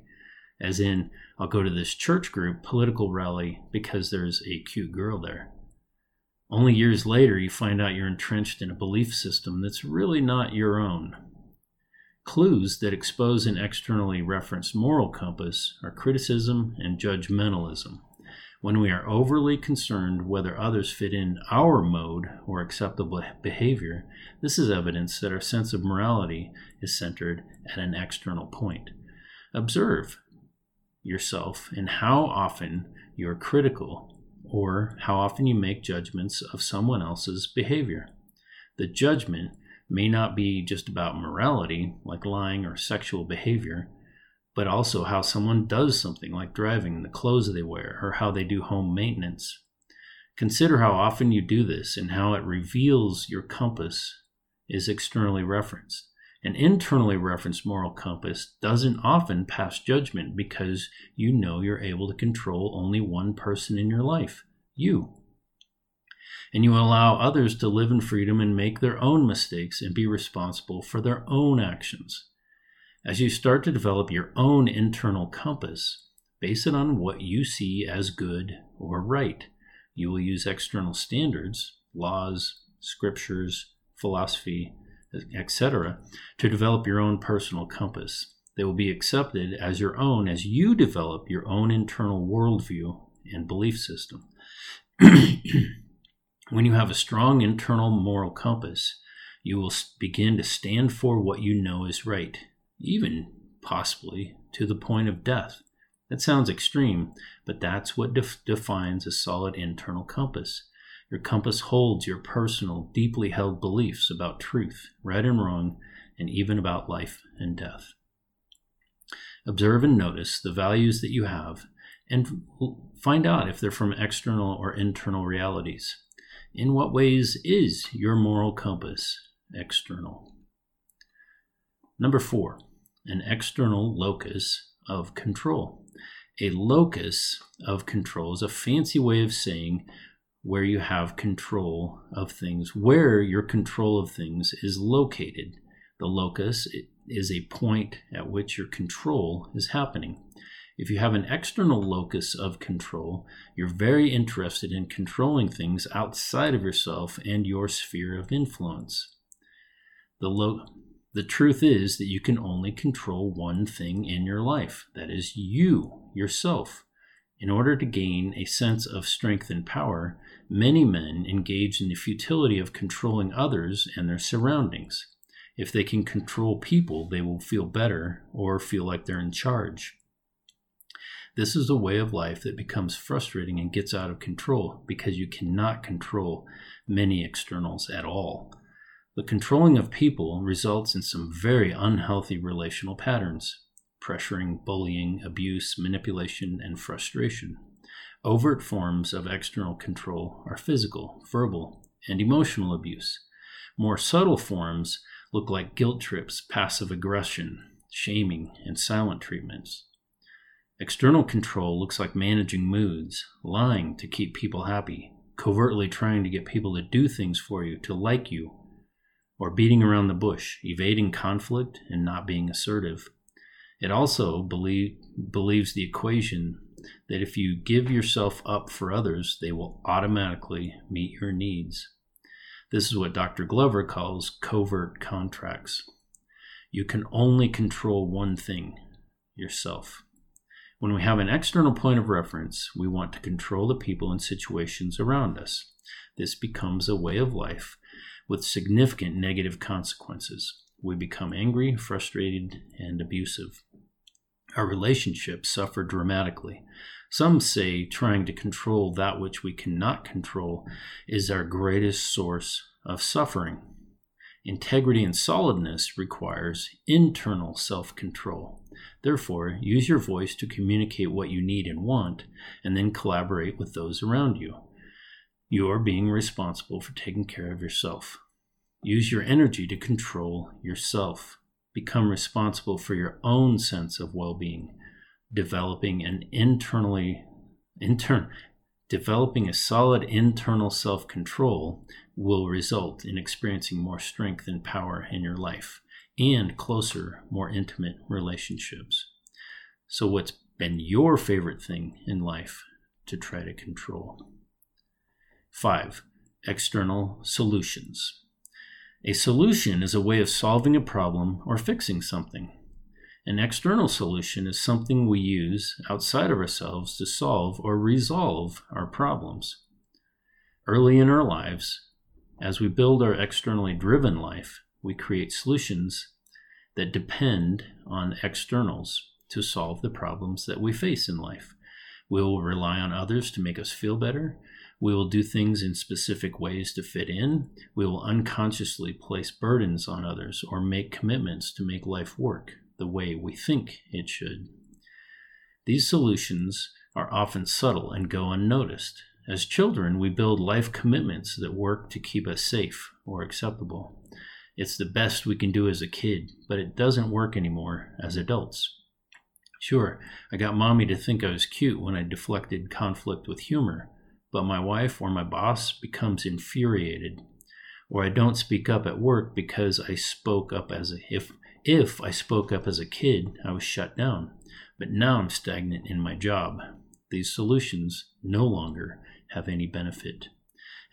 As in, I'll go to this church group political rally because there's a cute girl there. Only years later, you find out you're entrenched in a belief system that's really not your own. Clues that expose an externally referenced moral compass are criticism and judgmentalism when we are overly concerned whether others fit in our mode or acceptable behavior, this is evidence that our sense of morality is centered at an external point. Observe yourself and how often you're critical or how often you make judgments of someone else's behavior. The judgment may not be just about morality, like lying or sexual behavior, but also how someone does something like driving, the clothes they wear, or how they do home maintenance. Consider how often you do this and how it reveals your compass is externally referenced. An internally referenced moral compass doesn't often pass judgment because you know you're able to control only one person in your life you. And you allow others to live in freedom and make their own mistakes and be responsible for their own actions. As you start to develop your own internal compass, base it on what you see as good or right. You will use external standards, laws, scriptures, philosophy, etc., to develop your own personal compass. They will be accepted as your own as you develop your own internal worldview and belief system. when you have a strong internal moral compass, you will begin to stand for what you know is right even possibly to the point of death. That sounds extreme, but that's what def- defines a solid internal compass. Your compass holds your personal, deeply held beliefs about truth, right and wrong, and even about life and death. Observe and notice the values that you have and find out if they're from external or internal realities. In what ways is your moral compass external? Number four, an external locus of control. A locus of control is a fancy way of saying where you have control of things, where your control of things is located. The locus is a point at which your control is happening. If you have an external locus of control, you're very interested in controlling things outside of yourself and your sphere of influence. The, lo- the truth is that you can only control one thing in your life that is, you, yourself. In order to gain a sense of strength and power, many men engage in the futility of controlling others and their surroundings. If they can control people, they will feel better or feel like they're in charge. This is a way of life that becomes frustrating and gets out of control because you cannot control many externals at all. The controlling of people results in some very unhealthy relational patterns pressuring, bullying, abuse, manipulation, and frustration. Overt forms of external control are physical, verbal, and emotional abuse. More subtle forms look like guilt trips, passive aggression, shaming, and silent treatments. External control looks like managing moods, lying to keep people happy, covertly trying to get people to do things for you, to like you, or beating around the bush, evading conflict, and not being assertive. It also believe, believes the equation that if you give yourself up for others, they will automatically meet your needs. This is what Dr. Glover calls covert contracts. You can only control one thing yourself. When we have an external point of reference, we want to control the people and situations around us. This becomes a way of life with significant negative consequences. We become angry, frustrated, and abusive. Our relationships suffer dramatically. Some say trying to control that which we cannot control is our greatest source of suffering. Integrity and solidness requires internal self control. Therefore, use your voice to communicate what you need and want, and then collaborate with those around you. You are being responsible for taking care of yourself. Use your energy to control yourself. Become responsible for your own sense of well being developing an internally intern developing a solid internal self-control will result in experiencing more strength and power in your life and closer more intimate relationships. So what's been your favorite thing in life to try to control? 5 external solutions a solution is a way of solving a problem or fixing something an external solution is something we use outside of ourselves to solve or resolve our problems. Early in our lives, as we build our externally driven life, we create solutions that depend on externals to solve the problems that we face in life. We will rely on others to make us feel better. We will do things in specific ways to fit in. We will unconsciously place burdens on others or make commitments to make life work the way we think it should. These solutions are often subtle and go unnoticed. As children, we build life commitments that work to keep us safe or acceptable. It's the best we can do as a kid, but it doesn't work anymore as adults. Sure, I got mommy to think I was cute when I deflected conflict with humor, but my wife or my boss becomes infuriated. Or I don't speak up at work because I spoke up as a if if I spoke up as a kid, I was shut down, but now I'm stagnant in my job. These solutions no longer have any benefit.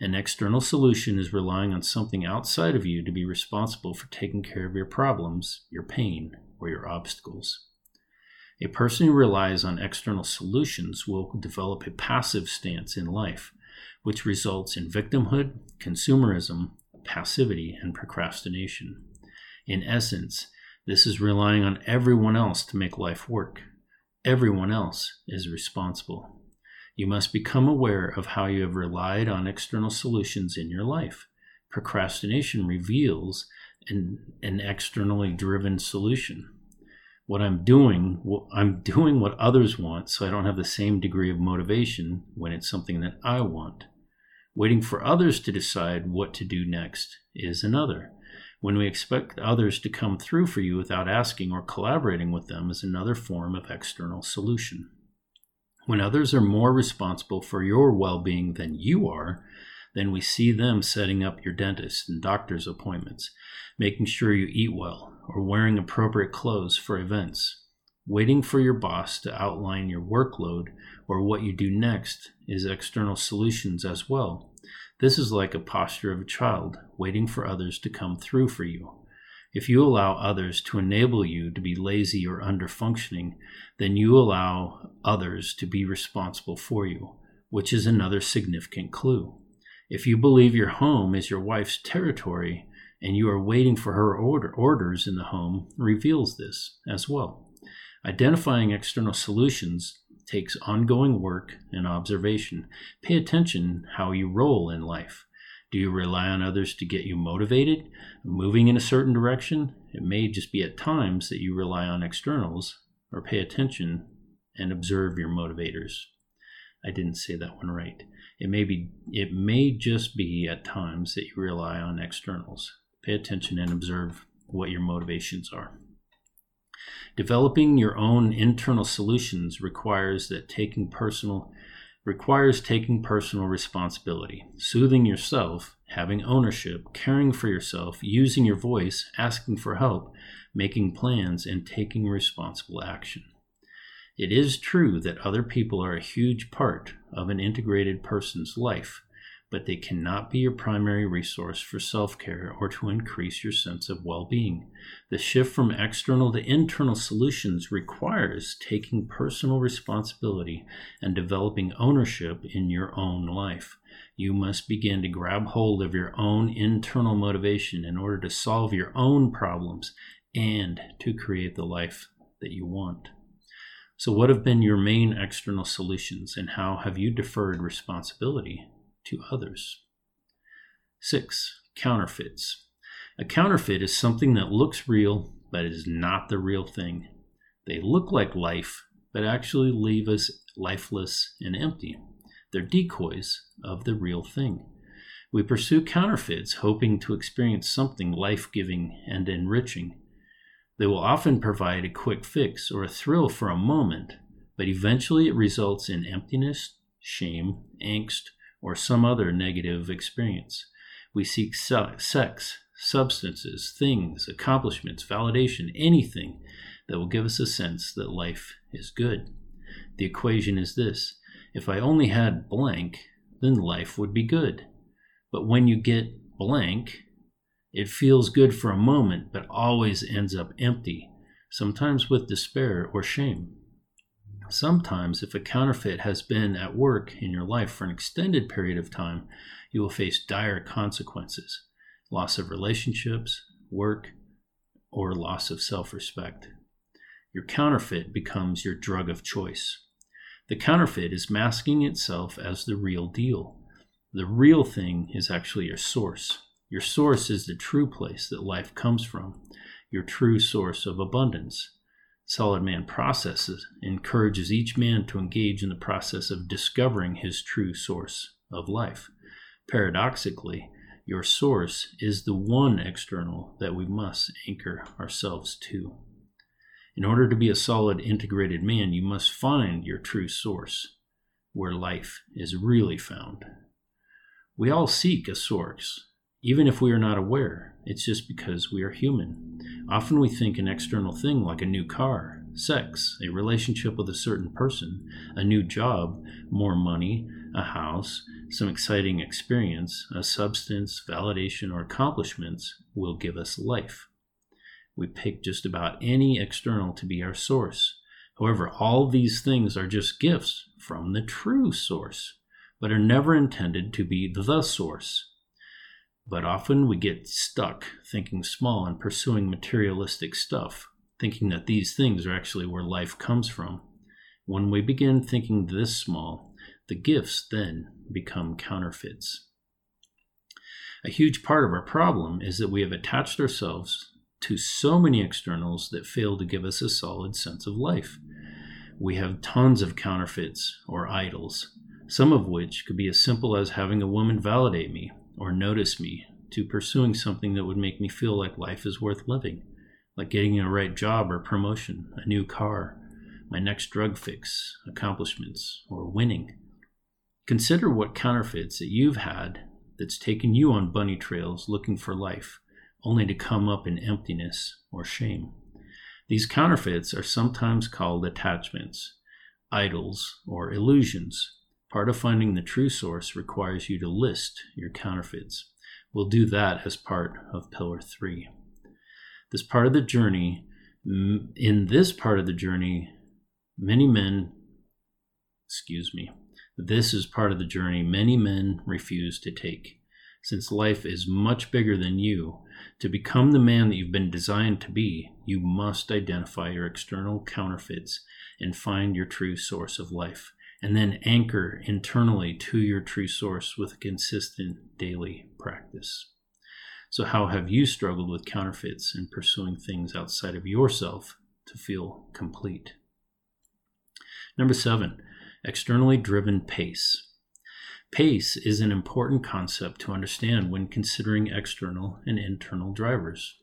An external solution is relying on something outside of you to be responsible for taking care of your problems, your pain, or your obstacles. A person who relies on external solutions will develop a passive stance in life, which results in victimhood, consumerism, passivity, and procrastination. In essence, this is relying on everyone else to make life work. Everyone else is responsible. You must become aware of how you have relied on external solutions in your life. Procrastination reveals an, an externally driven solution. What I'm doing, I'm doing what others want, so I don't have the same degree of motivation when it's something that I want. Waiting for others to decide what to do next is another. When we expect others to come through for you without asking or collaborating with them is another form of external solution. When others are more responsible for your well being than you are, then we see them setting up your dentist and doctor's appointments, making sure you eat well, or wearing appropriate clothes for events. Waiting for your boss to outline your workload or what you do next is external solutions as well. This is like a posture of a child, waiting for others to come through for you. If you allow others to enable you to be lazy or underfunctioning, then you allow others to be responsible for you, which is another significant clue. If you believe your home is your wife's territory and you are waiting for her order, orders in the home, reveals this as well. Identifying external solutions takes ongoing work and observation. Pay attention how you roll in life. Do you rely on others to get you motivated, moving in a certain direction? It may just be at times that you rely on externals, or pay attention and observe your motivators. I didn't say that one right. It may be it may just be at times that you rely on externals. Pay attention and observe what your motivations are. Developing your own internal solutions requires that taking personal requires taking personal responsibility, soothing yourself having ownership, caring for yourself, using your voice, asking for help, making plans, and taking responsible action. It is true that other people are a huge part of an integrated person's life, but they cannot be your primary resource for self care or to increase your sense of well being. The shift from external to internal solutions requires taking personal responsibility and developing ownership in your own life. You must begin to grab hold of your own internal motivation in order to solve your own problems and to create the life that you want. So, what have been your main external solutions, and how have you deferred responsibility to others? Six, counterfeits. A counterfeit is something that looks real, but is not the real thing. They look like life, but actually leave us lifeless and empty. They're decoys of the real thing. We pursue counterfeits, hoping to experience something life giving and enriching. They will often provide a quick fix or a thrill for a moment, but eventually it results in emptiness, shame, angst, or some other negative experience. We seek sex, substances, things, accomplishments, validation, anything that will give us a sense that life is good. The equation is this if I only had blank, then life would be good. But when you get blank, it feels good for a moment, but always ends up empty, sometimes with despair or shame. Sometimes, if a counterfeit has been at work in your life for an extended period of time, you will face dire consequences loss of relationships, work, or loss of self respect. Your counterfeit becomes your drug of choice. The counterfeit is masking itself as the real deal. The real thing is actually your source. Your source is the true place that life comes from, your true source of abundance. Solid Man Processes encourages each man to engage in the process of discovering his true source of life. Paradoxically, your source is the one external that we must anchor ourselves to. In order to be a solid, integrated man, you must find your true source, where life is really found. We all seek a source, even if we are not aware, it's just because we are human. Often we think an external thing like a new car, sex, a relationship with a certain person, a new job, more money, a house, some exciting experience, a substance, validation, or accomplishments will give us life. We pick just about any external to be our source. However, all these things are just gifts from the true source, but are never intended to be the source. But often we get stuck thinking small and pursuing materialistic stuff, thinking that these things are actually where life comes from. When we begin thinking this small, the gifts then become counterfeits. A huge part of our problem is that we have attached ourselves to so many externals that fail to give us a solid sense of life. We have tons of counterfeits or idols, some of which could be as simple as having a woman validate me or notice me to pursuing something that would make me feel like life is worth living, like getting a right job or promotion, a new car, my next drug fix, accomplishments, or winning. Consider what counterfeits that you've had that's taken you on bunny trails looking for life, only to come up in emptiness or shame. These counterfeits are sometimes called attachments, idols, or illusions Part of finding the true source requires you to list your counterfeits. We'll do that as part of Pillar 3. This part of the journey, in this part of the journey, many men, excuse me, this is part of the journey many men refuse to take. Since life is much bigger than you, to become the man that you've been designed to be, you must identify your external counterfeits and find your true source of life and then anchor internally to your true source with a consistent daily practice. So, how have you struggled with counterfeits and pursuing things outside of yourself to feel complete? Number seven, externally driven pace. Pace is an important concept to understand when considering external and internal drivers.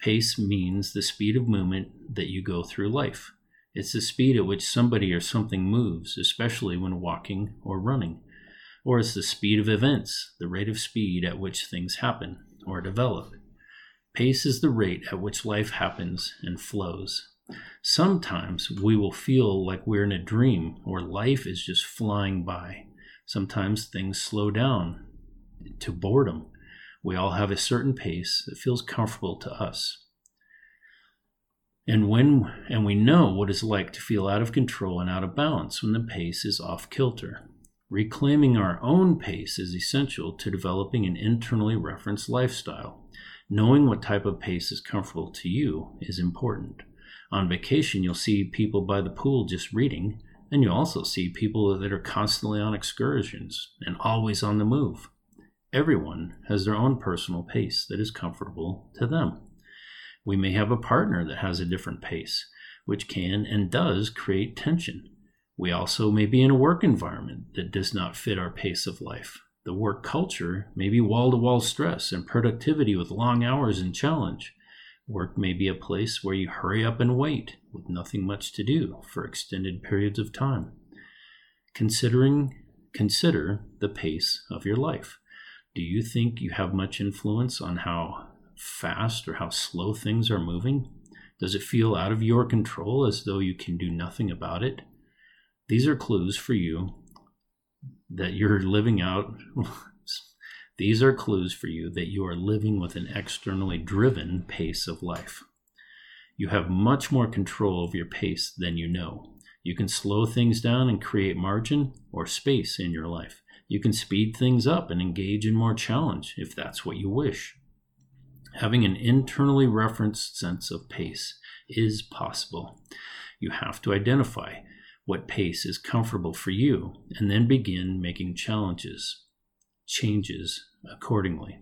Pace means the speed of movement that you go through life. It's the speed at which somebody or something moves, especially when walking or running. or it's the speed of events, the rate of speed at which things happen or develop. Pace is the rate at which life happens and flows. Sometimes we will feel like we're in a dream or life is just flying by. Sometimes things slow down to boredom. We all have a certain pace that feels comfortable to us. And when and we know what it's like to feel out of control and out of balance when the pace is off kilter. Reclaiming our own pace is essential to developing an internally referenced lifestyle. Knowing what type of pace is comfortable to you is important. On vacation, you'll see people by the pool just reading, and you'll also see people that are constantly on excursions and always on the move. Everyone has their own personal pace that is comfortable to them. We may have a partner that has a different pace, which can and does create tension. We also may be in a work environment that does not fit our pace of life. The work culture may be wall to wall stress and productivity with long hours and challenge. Work may be a place where you hurry up and wait with nothing much to do for extended periods of time. Considering consider the pace of your life. Do you think you have much influence on how fast or how slow things are moving? Does it feel out of your control as though you can do nothing about it? These are clues for you that you're living out. These are clues for you that you are living with an externally driven pace of life. You have much more control over your pace than you know. You can slow things down and create margin or space in your life. You can speed things up and engage in more challenge if that's what you wish. Having an internally referenced sense of pace is possible. You have to identify what pace is comfortable for you and then begin making challenges, changes accordingly.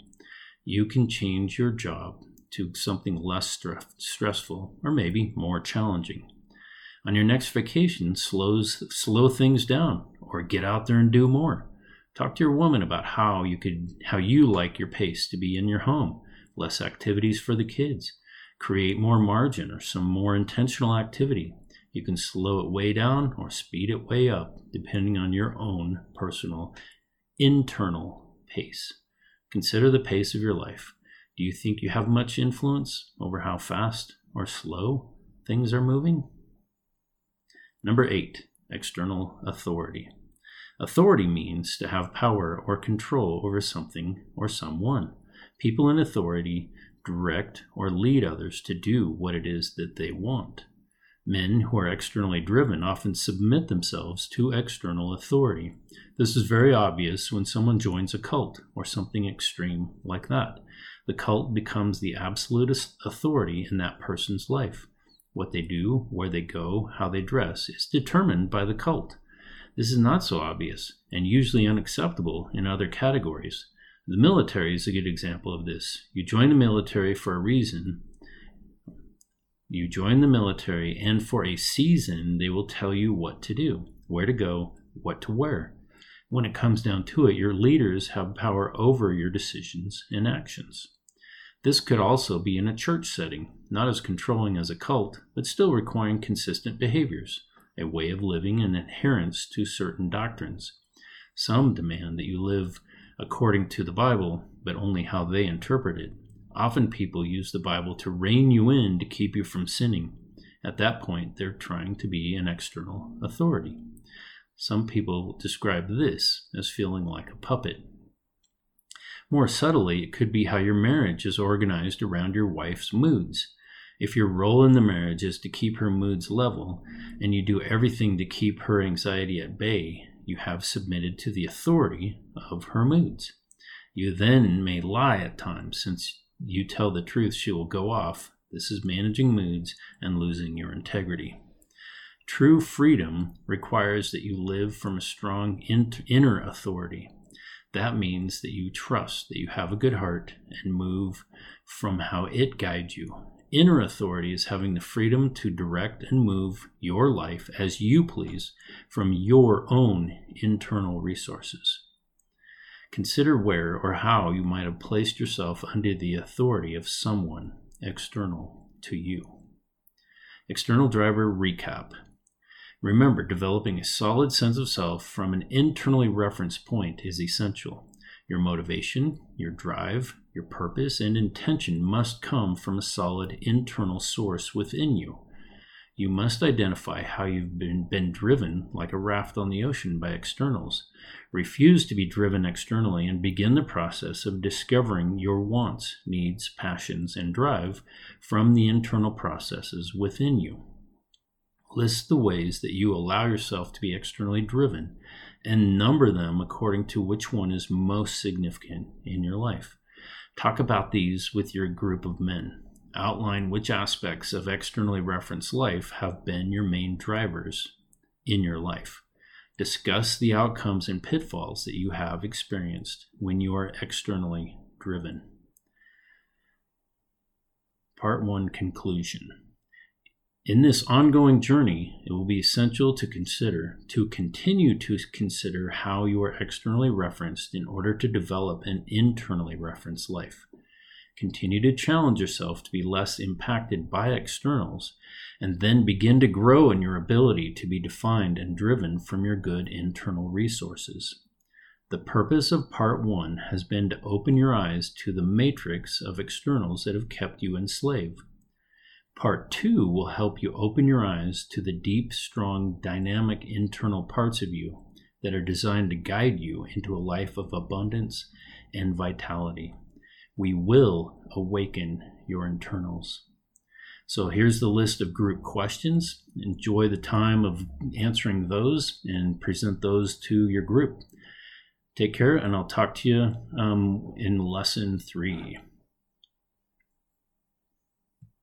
You can change your job to something less stressful or maybe more challenging. On your next vacation, slows, slow things down or get out there and do more. Talk to your woman about how you could how you like your pace to be in your home. Less activities for the kids. Create more margin or some more intentional activity. You can slow it way down or speed it way up depending on your own personal internal pace. Consider the pace of your life. Do you think you have much influence over how fast or slow things are moving? Number eight, external authority. Authority means to have power or control over something or someone. People in authority direct or lead others to do what it is that they want. Men who are externally driven often submit themselves to external authority. This is very obvious when someone joins a cult or something extreme like that. The cult becomes the absolute authority in that person's life. What they do, where they go, how they dress is determined by the cult. This is not so obvious and usually unacceptable in other categories. The military is a good example of this. You join the military for a reason. You join the military, and for a season, they will tell you what to do, where to go, what to wear. When it comes down to it, your leaders have power over your decisions and actions. This could also be in a church setting, not as controlling as a cult, but still requiring consistent behaviors a way of living and adherence to certain doctrines. Some demand that you live according to the Bible, but only how they interpret it. Often people use the Bible to rein you in to keep you from sinning. At that point, they're trying to be an external authority. Some people describe this as feeling like a puppet. More subtly, it could be how your marriage is organized around your wife's moods. If your role in the marriage is to keep her moods level, and you do everything to keep her anxiety at bay, you have submitted to the authority of her moods. You then may lie at times, since you tell the truth, she will go off. This is managing moods and losing your integrity. True freedom requires that you live from a strong inner authority. That means that you trust that you have a good heart and move from how it guides you Inner authority is having the freedom to direct and move your life as you please from your own internal resources. Consider where or how you might have placed yourself under the authority of someone external to you. External driver recap. Remember, developing a solid sense of self from an internally referenced point is essential. Your motivation, your drive, your purpose, and intention must come from a solid internal source within you. You must identify how you've been, been driven like a raft on the ocean by externals. Refuse to be driven externally and begin the process of discovering your wants, needs, passions, and drive from the internal processes within you. List the ways that you allow yourself to be externally driven and number them according to which one is most significant in your life. Talk about these with your group of men. Outline which aspects of externally referenced life have been your main drivers in your life. Discuss the outcomes and pitfalls that you have experienced when you are externally driven. Part 1 Conclusion in this ongoing journey, it will be essential to consider, to continue to consider how you are externally referenced in order to develop an internally referenced life. Continue to challenge yourself to be less impacted by externals, and then begin to grow in your ability to be defined and driven from your good internal resources. The purpose of part one has been to open your eyes to the matrix of externals that have kept you enslaved. Part two will help you open your eyes to the deep, strong, dynamic internal parts of you that are designed to guide you into a life of abundance and vitality. We will awaken your internals. So here's the list of group questions. Enjoy the time of answering those and present those to your group. Take care, and I'll talk to you um, in lesson three.